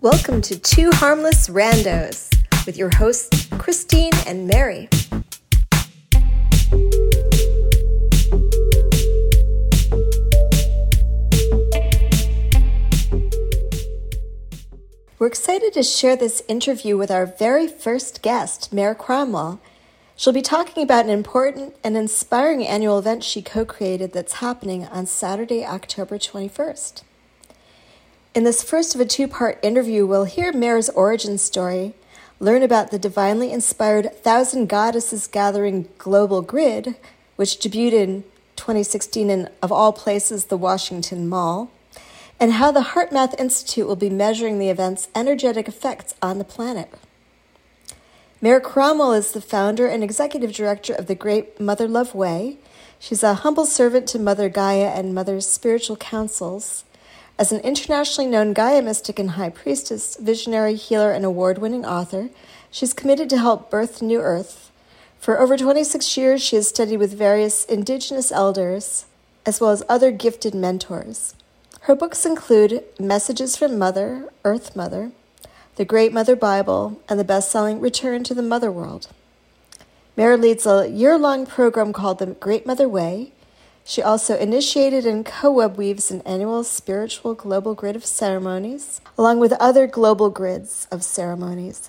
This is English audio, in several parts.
Welcome to Two Harmless Randos with your hosts, Christine and Mary. We're excited to share this interview with our very first guest, Mare Cromwell. She'll be talking about an important and inspiring annual event she co created that's happening on Saturday, October 21st. In this first of a two part interview, we'll hear Mare's origin story, learn about the divinely inspired Thousand Goddesses Gathering Global Grid, which debuted in 2016 in, of all places, the Washington Mall, and how the HeartMath Institute will be measuring the event's energetic effects on the planet. Mare Cromwell is the founder and executive director of the Great Mother Love Way. She's a humble servant to Mother Gaia and Mother's spiritual counsels. As an internationally known Gaia mystic and high priestess, visionary, healer, and award winning author, she's committed to help birth New Earth. For over 26 years, she has studied with various indigenous elders, as well as other gifted mentors. Her books include Messages from Mother, Earth Mother, The Great Mother Bible, and the best selling Return to the Mother World. Mare leads a year long program called the Great Mother Way she also initiated and co web weaves an annual spiritual global grid of ceremonies, along with other global grids of ceremonies.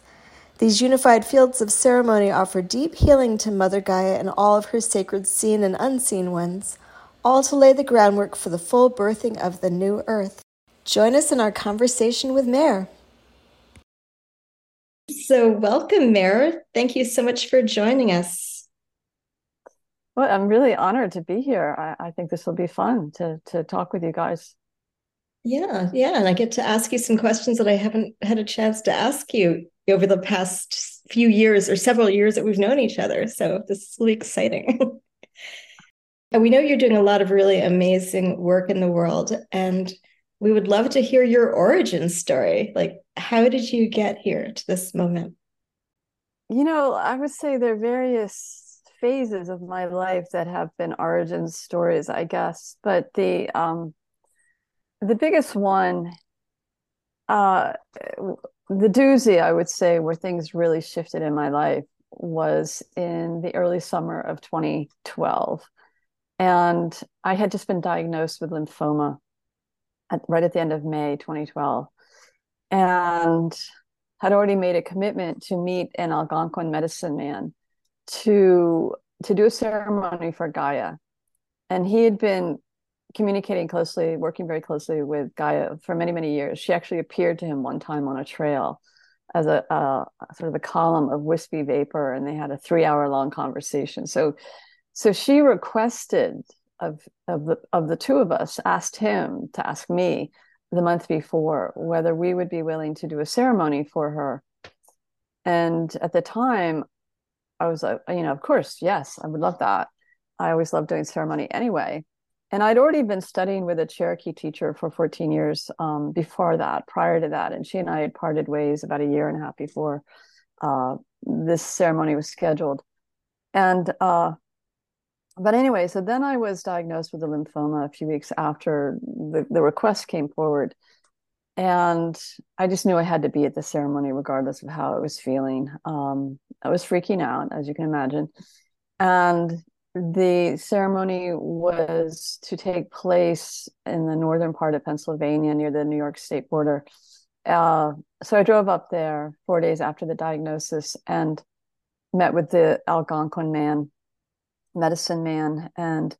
These unified fields of ceremony offer deep healing to Mother Gaia and all of her sacred seen and unseen ones, all to lay the groundwork for the full birthing of the new earth. Join us in our conversation with Mare. So, welcome, Mare. Thank you so much for joining us. Well, I'm really honored to be here. I, I think this will be fun to to talk with you guys. Yeah, yeah, and I get to ask you some questions that I haven't had a chance to ask you over the past few years or several years that we've known each other. So this is really exciting. and we know you're doing a lot of really amazing work in the world, and we would love to hear your origin story. Like, how did you get here to this moment? You know, I would say there are various phases of my life that have been origin stories, I guess. But the um, the biggest one, uh, the doozy, I would say, where things really shifted in my life was in the early summer of 2012, and I had just been diagnosed with lymphoma at, right at the end of May 2012, and had already made a commitment to meet an Algonquin medicine man to to do a ceremony for Gaia, and he had been communicating closely, working very closely with Gaia for many many years. She actually appeared to him one time on a trail as a, a sort of a column of wispy vapor, and they had a three hour long conversation. So, so she requested of of the of the two of us asked him to ask me the month before whether we would be willing to do a ceremony for her and at the time I was like, you know, of course, yes, I would love that. I always love doing ceremony anyway. And I'd already been studying with a Cherokee teacher for 14 years um, before that, prior to that. And she and I had parted ways about a year and a half before uh, this ceremony was scheduled. And, uh, but anyway, so then I was diagnosed with a lymphoma a few weeks after the, the request came forward and I just knew I had to be at the ceremony regardless of how I was feeling. Um, I was freaking out, as you can imagine. And the ceremony was to take place in the northern part of Pennsylvania near the New York state border. Uh, so I drove up there four days after the diagnosis and met with the Algonquin man, medicine man, and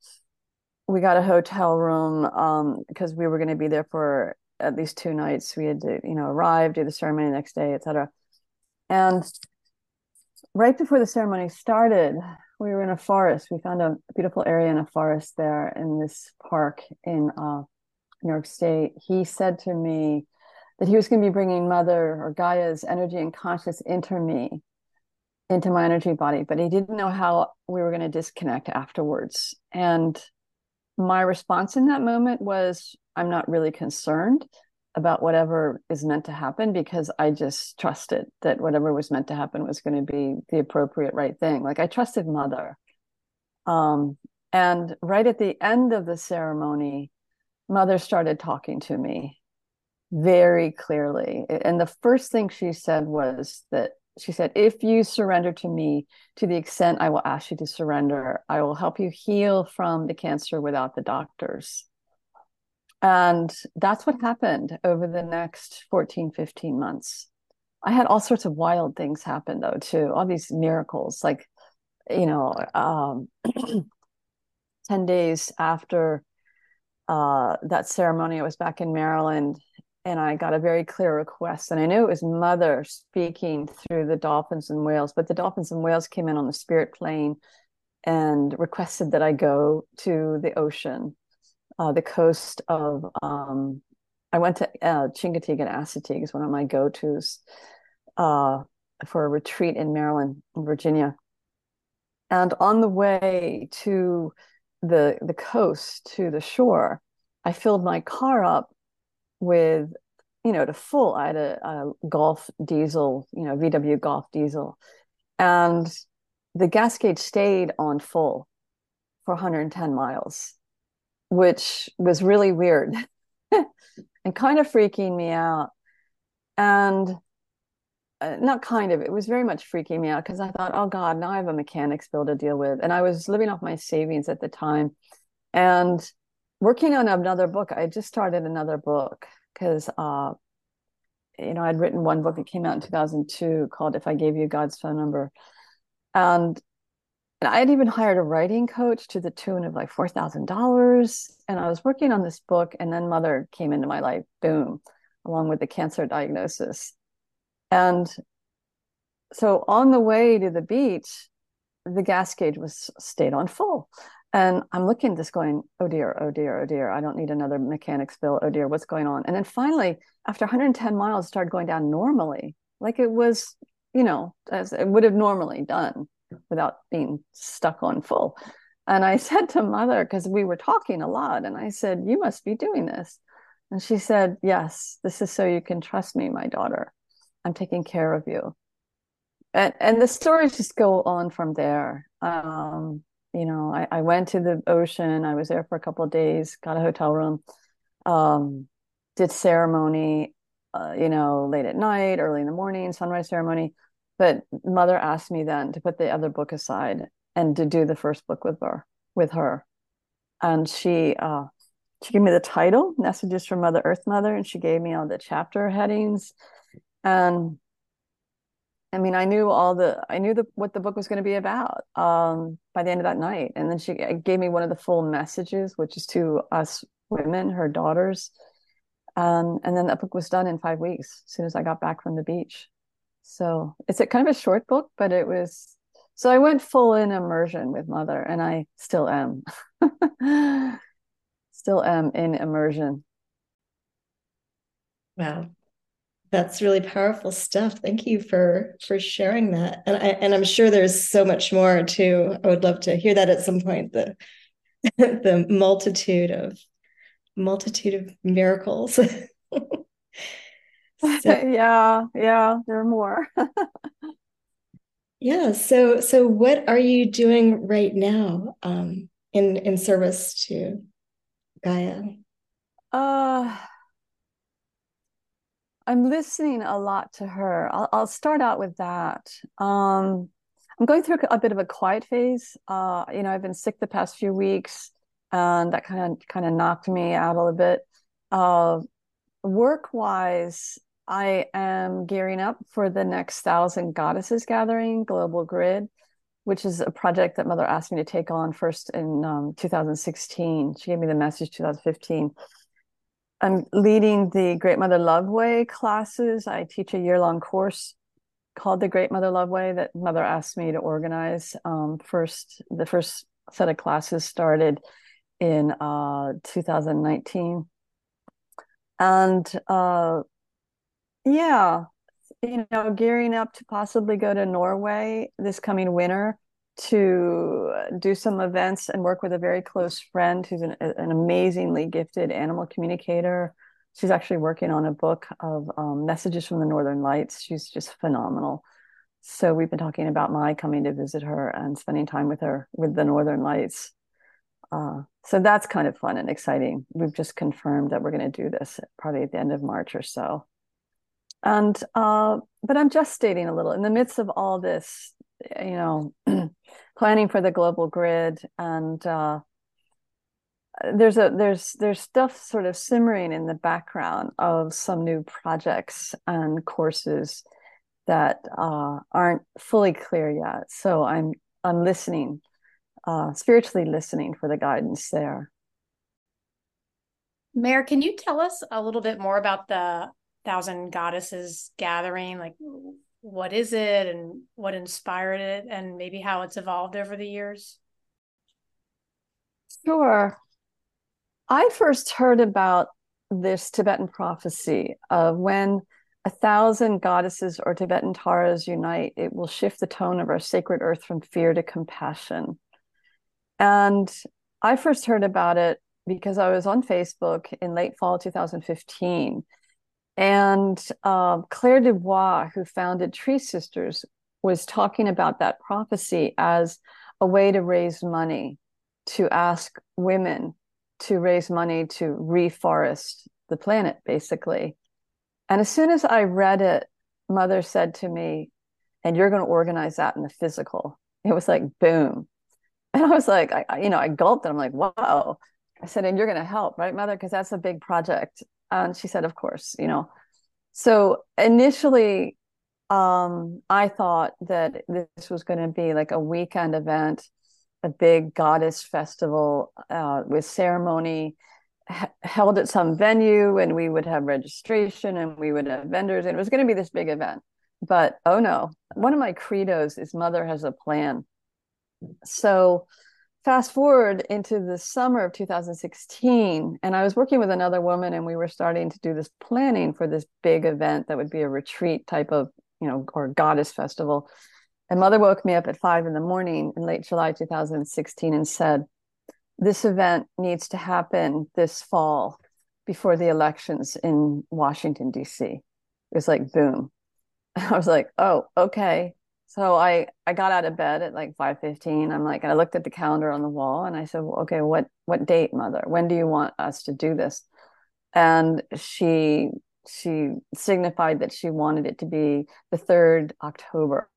we got a hotel room um, because we were going to be there for at least two nights. We had to, you know, arrive, do the ceremony the next day, etc. And right before the ceremony started, we were in a forest. We found a beautiful area in a forest there in this park in uh, New York State. He said to me that he was going to be bringing Mother or Gaia's energy and conscious into me, into my energy body, but he didn't know how we were going to disconnect afterwards. And my response in that moment was I'm not really concerned about whatever is meant to happen because I just trusted that whatever was meant to happen was going to be the appropriate right thing. Like I trusted mother. Um, and right at the end of the ceremony, mother started talking to me. very clearly. And the first thing she said was that she said, if you surrender to me to the extent I will ask you to surrender, I will help you heal from the cancer without the doctors. And that's what happened over the next 14, 15 months. I had all sorts of wild things happen though, too, all these miracles. Like, you know, um, 10 days after uh, that ceremony, I was back in Maryland and I got a very clear request. And I knew it was mother speaking through the dolphins and whales, but the dolphins and whales came in on the spirit plane and requested that I go to the ocean, uh, the coast of. Um, I went to uh, Chincoteague and Assateague is one of my go tos uh, for a retreat in Maryland, Virginia. And on the way to the the coast to the shore, I filled my car up with you know to full i had a, a, golf diesel you know vw golf diesel. And the gas gauge stayed on full for 110 miles which was really weird and kind of freaking me out. And uh, not kind of it was very much freaking me out because i thought oh god now i have a mechanics bill to deal with. And i was living off my savings at the time. And working on another book. I just started another book because, uh, you know, I'd written one book that came out in 2002 called If I Gave You God's Phone Number. And, and I had even hired a writing coach to the tune of like $4,000. And I was working on this book, and then mother came into my life, boom, along with the cancer diagnosis. And so on the way to the beach, the gas gauge was stayed on full. And I'm looking this going, oh dear, oh dear, oh dear, I don't need another mechanics bill. Oh dear, what's going on? And then finally, after 110 miles, started going down normally, like it was, you know, as it would have normally done without being stuck on full. And I said to mother, because we were talking a lot, and I said, You must be doing this. And she said, Yes, this is so you can trust me, my daughter. I'm taking care of you. And, and the stories just go on from there. Um, you know I, I went to the ocean i was there for a couple of days got a hotel room um, did ceremony uh, you know late at night early in the morning sunrise ceremony. But mother asked me then to put the other book aside and to do the first book with her with her. And she uh, she gave me the title messages from mother earth mother and she gave me all the chapter headings. And I mean, I knew all the, I knew the, what the book was going to be about um, by the end of that night. And then she gave me one of the full messages, which is to us women, her daughters. Um, and then that book was done in five weeks as soon as I got back from the beach. So it's a kind of a short book, but it was, so I went full in immersion with mother and I still am. still am in immersion. Wow that's really powerful stuff. Thank you for for sharing that. And i and i'm sure there's so much more too. I would love to hear that at some point the the multitude of multitude of miracles. So, yeah yeah there are more. Yeah so so what are you doing right now um in in service to gaia? Uh I'm listening a lot to her. I'll, I'll start out with that. Um, I'm going through a bit of a quiet phase. Uh, you know, I've been sick the past few weeks, and that kind of kind of knocked me out a little bit. Uh, work wise, I am gearing up for the next Thousand Goddesses Gathering Global Grid, which is a project that Mother asked me to take on first in um, 2016. She gave me the message 2015 I'm leading the Great Mother Love Way classes. I teach a year long course called the Great Mother Love Way that Mother asked me to organize. Um, first, the first set of classes started in uh, 2019, and uh, yeah, you know, gearing up to possibly go to Norway this coming winter to do some events and work with a very close friend who's an, an amazingly gifted animal communicator. She's actually working on a book of um, messages from the Northern Lights. She's just phenomenal. So we've been talking about my coming to visit her and spending time with her with the Northern Lights. uh, so that's kind of fun and exciting. We've just confirmed that we're going to do this probably at the end of March or so. And uh, but I'm just stating a little in the midst of all this, you know, planning for the global grid and uh, there's a there's there's stuff sort of simmering in the background of some new projects and courses that uh, aren't fully clear yet. So I'm I'm listening, uh, spiritually listening for the guidance there. Mare can you tell us a little bit more about the Thousand Goddesses gathering? Like, what is it, and what inspired it, and maybe how it's evolved over the years? Sure. I first heard about this Tibetan prophecy of when a thousand goddesses or Tibetan Taras unite, it will shift the tone of our sacred earth from fear to compassion. And I first heard about it because I was on Facebook in late fall 2015. And uh, Clare Dubois, who founded TreeSisters, was talking about that prophecy as a way to raise money, to ask women to raise money to reforest the planet, basically. And as soon as I read it, mother said to me, and you're going to organize that in the physical. It was like, boom. And I was like, I, you know, I gulped and I'm like, wow. I said, and you're going to help, right, mother? Because that's a big project. And she said, of course, you know. So initially, um, I thought that this was going to be like a weekend event a big goddess festival uh, with ceremony h- held at some venue and we would have registration and we would have vendors and it was going to be this big event but oh no one of my credos is mother has a plan so fast forward into the summer of 2016 and i was working with another woman and we were starting to do this planning for this big event that would be a retreat type of you know or goddess festival and mother woke me up at five in the morning in late July 2016 and said, This event needs to happen this fall before the elections in Washington, D.C. It was like, boom. I was like, oh, okay. So I, I got out of bed at like 5.15. I'm like, I looked at the calendar on the wall and I said, well, okay, what, what date, mother? When do you want us to do this? And she, she signified that she wanted it to be the 3rd October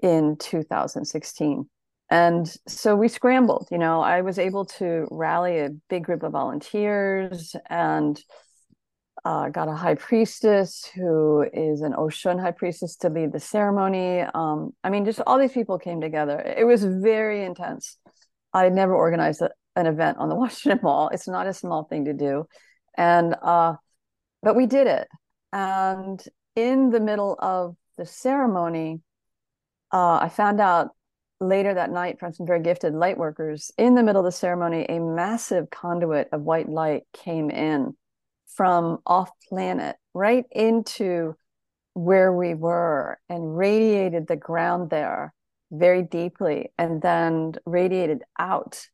in 2016. And so we scrambled, you know, I was able to rally a big group of volunteers and uh, got a high priestess who is an Oshun high priestess to lead the ceremony. Um, I mean, just all these people came together. It was very intense. I never organized a, an event on the Washington Mall. It's not a small thing to do. And, uh, but we did it. And in the middle of the ceremony, uh, I found out later that night from some very gifted light workers in the middle of the ceremony, a massive conduit of white light came in from off planet right into where we were and radiated the ground there very deeply and then radiated out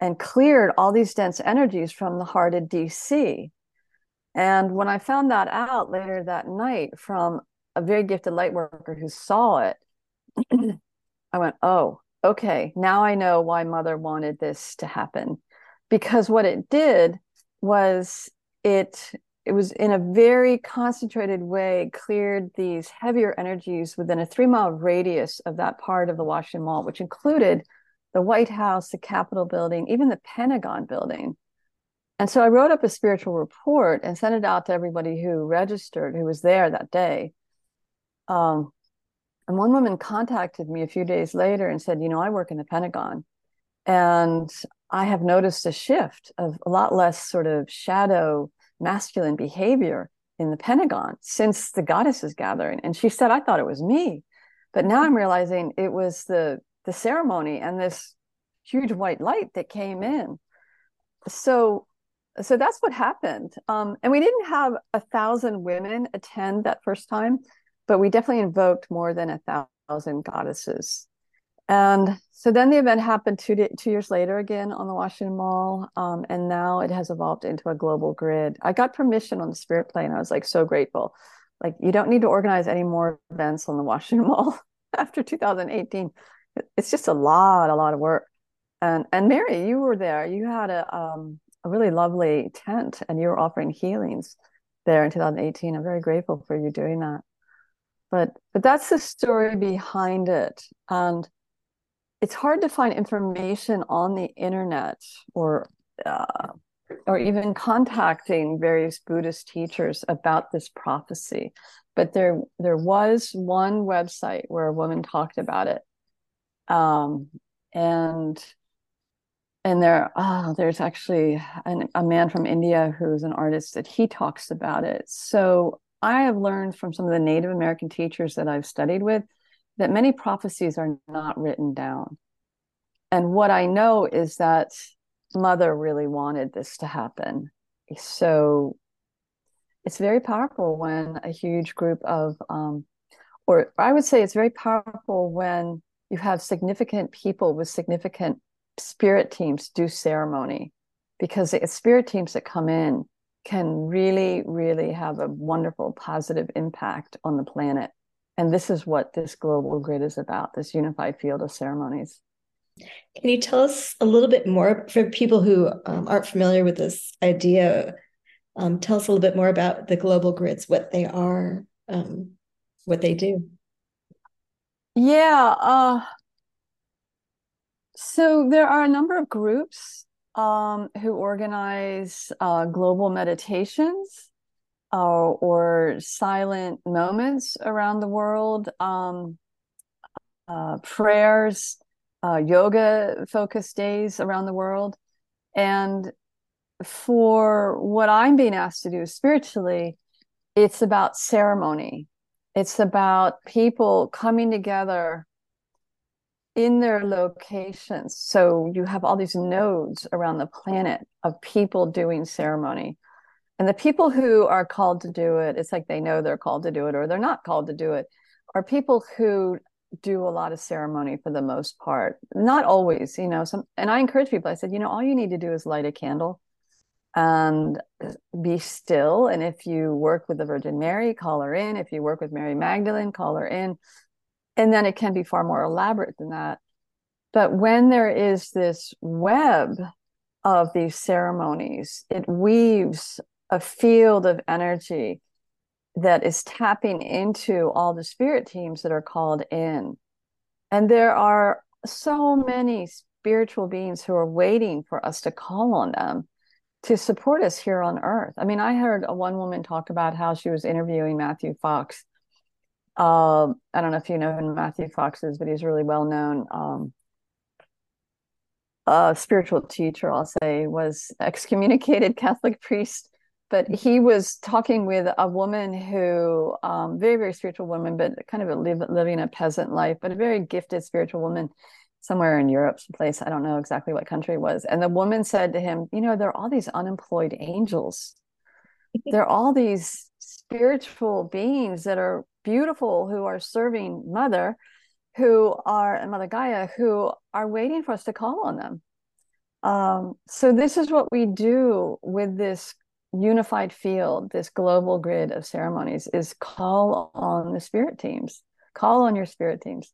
and cleared all these dense energies from the heart of DC. And when I found that out later that night from a very gifted light worker who saw it, I went, oh, okay, now I know why mother wanted this to happen. Because what it did was it it was in a very concentrated way cleared these heavier energies within a three mile radius of that part of the Washington Mall, which included the White House, the Capitol building, even the Pentagon building. And so I wrote up a spiritual report and sent it out to everybody who registered, who was there that day. Um, and one woman contacted me a few days later and said, You know, I work in the Pentagon and I have noticed a shift of a lot less sort of shadow masculine behavior in the Pentagon since the goddesses gathering. And she said, I thought it was me. But now I'm realizing it was the the ceremony and this huge white light that came in. So so that's what happened. Um, and we didn't have a thousand women attend that first time but we definitely invoked more than a thousand goddesses. And so then the event happened two, two years later again on the Washington Mall. Um, and now it has evolved into a global grid. I got permission on the spirit plane. I was like so grateful. Like, you don't need to organize any more events on the Washington Mall after 2018. It's just a lot, a lot of work. and and Mary, you were there. You had a um, a really lovely tent, and you were offering healings there in 2018. I'm very grateful for you doing that. But but that's the story behind it, and it's hard to find information on the internet or uh, or even contacting various Buddhist teachers about this prophecy. But there there was one website where a woman talked about it, um, and and there oh, there's actually an, a man from India who's an artist that he talks about it. So I have learned from some of the Native American teachers that I've studied with that many prophecies are not written down. And what I know is that mother really wanted this to happen. So it's very powerful when a huge group of, um, or I would say it's very powerful when you have significant people with significant spirit teams do ceremony because it's spirit teams that come in can really, really have a wonderful positive impact on the planet. And this is what this global grid is about this unified field of ceremonies. Can you tell us a little bit more for people who um, aren't familiar with this idea? Um, tell us a little bit more about the global grids, what they are, um, what they do. Yeah. Uh, so there are a number of groups um, who organize uh, global meditations or silent moments around the world, um, uh, prayers, uh, yoga focused days around the world. And for what I'm being asked to do spiritually, it's about ceremony. It's about people coming together in their locations. So you have all these nodes around the planet of people doing ceremony. And the people who are called to do it, it's like they know they're called to do it or they're not called to do it, are people who do a lot of ceremony for the most part. Not always, you know, some and I encourage people, I said, you know, all you need to do is light a candle and be still. And if you work with the Virgin Mary, call her in. If you work with Mary Magdalene, call her in and then it can be far more elaborate than that but when there is this web of these ceremonies it weaves a field of energy that is tapping into all the spirit teams that are called in and there are so many spiritual beings who are waiting for us to call on them to support us here on earth. I mean, I heard a one woman talk about how she was interviewing Matthew Fox um, I don't know if you know who Matthew Fox is, but he's really well known. Um, a spiritual teacher, I'll say, was excommunicated Catholic priest, but he was talking with a woman who, um, very very spiritual woman, but kind of a live, living a peasant life, but a very gifted spiritual woman, somewhere in Europe, place I don't know exactly what country it was. And the woman said to him, "You know, there are all these unemployed angels. there are all these spiritual beings that are beautiful who are serving mother who are mother gaia who are waiting for us to call on them um, so this is what we do with this unified field this global grid of ceremonies is call on the spirit teams call on your spirit teams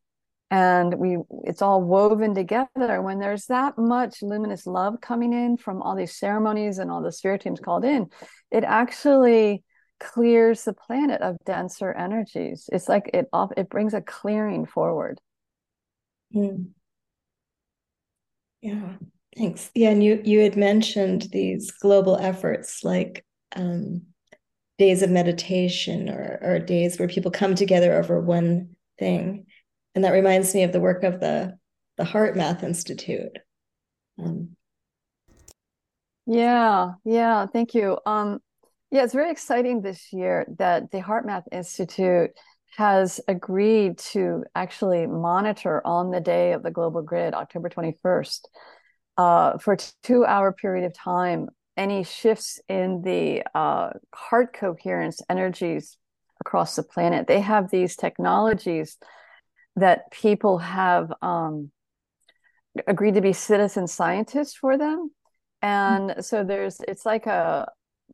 and we it's all woven together when there's that much luminous love coming in from all these ceremonies and all the spirit teams called in it actually clears the planet of denser energies. It's like it off it brings a clearing forward. Mm. Yeah, thanks. Yeah, and you you had mentioned these global efforts like um, days of meditation or or days where people come together over one thing, and that reminds me of the work of the the HeartMath Institute. Um, yeah, yeah, thank you. Um, yeah, it's very exciting this year that the HeartMath Institute has agreed to actually monitor on the day of the global grid, October 21st, uh, for a two hour period of time, any shifts in the uh, heart coherence energies across the planet. They have these technologies that people have um, agreed to be citizen scientists for them. And so there's, it's like a,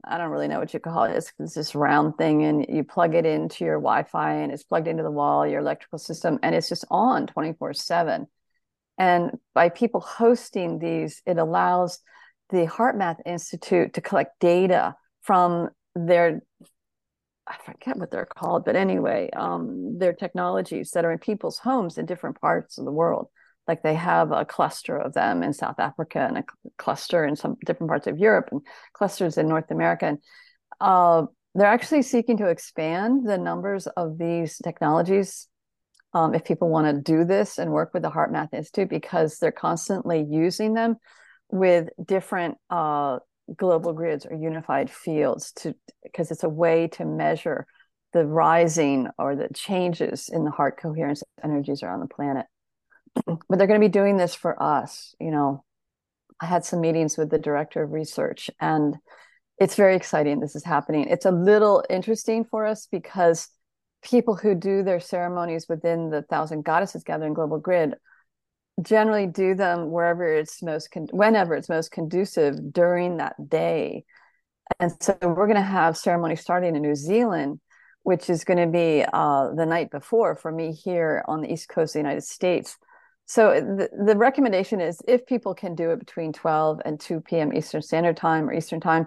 I don't really know what you call it. It's, it's, this round thing, and you plug it into your Wi-Fi, and it's plugged into the wall, your electrical system, and it's just on twenty four seven. And by people hosting these, it allows the HeartMath Institute to collect data from their I forget what they're called, but anyway, um, they're technologies that are in people's homes in different parts of the world. Like they have a cluster of them in South Africa and a cluster in some different parts of Europe and clusters in North America. And uh, they're actually seeking to expand the numbers of these technologies um, if people want to do this and work with the HeartMath Institute because they're constantly using them with different uh, global grids or unified fields to because it's a way to measure the rising or the changes in the heart coherence energies around the planet. But they're going to be doing this for us you know. I had some meetings with the director of research and it's very exciting this is happening. It's a little interesting for us because people who do their ceremonies within the thousand goddesses gathering global grid generally do them wherever it's most con- whenever it's most conducive during that day. And so we're going to have ceremony starting in new zealand which is going to be uh, the night before for me here on the east coast of the united states. So the, the recommendation is if people can do it between 12 and 2 p.m eastern standard time or eastern time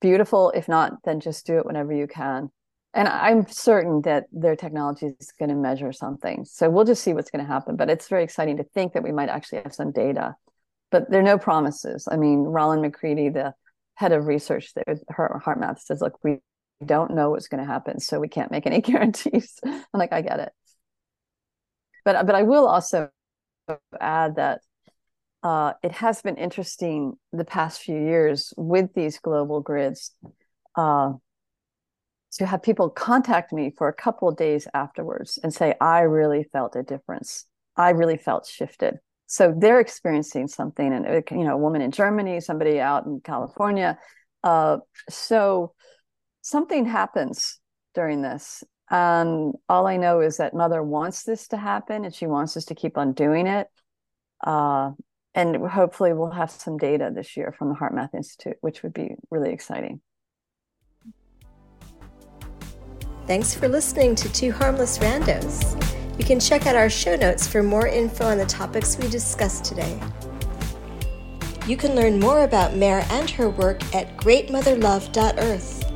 beautiful. If not then just do it whenever you can and i'm certain that their technology is going to measure something. So we'll just see what's going to happen but it's very exciting to think that we might actually have some data. But there are no promises. I mean Rollin McCraty the head of research there her HeartMath says look we don't know what's going to happen so we can't make any guarantees. I'm like i get it. But but i will also add that uh, it has been interesting the past few years with these global grids uh, to have people contact me for a couple of days afterwards and say, I really felt a difference. I really felt shifted. So they're experiencing something, and uh, you know, a woman in Germany, somebody out in California. Uh, so something happens during this, and all I know is that Mother wants this to happen, and she wants us to keep on doing it. Uh, and hopefully, we'll have some data this year from the HeartMath Institute, which would be really exciting. Thanks for listening to Two Harmless Randos. You can check out our show notes for more info on the topics we discussed today. You can learn more about Mare and her work at greatmotherlove.earth.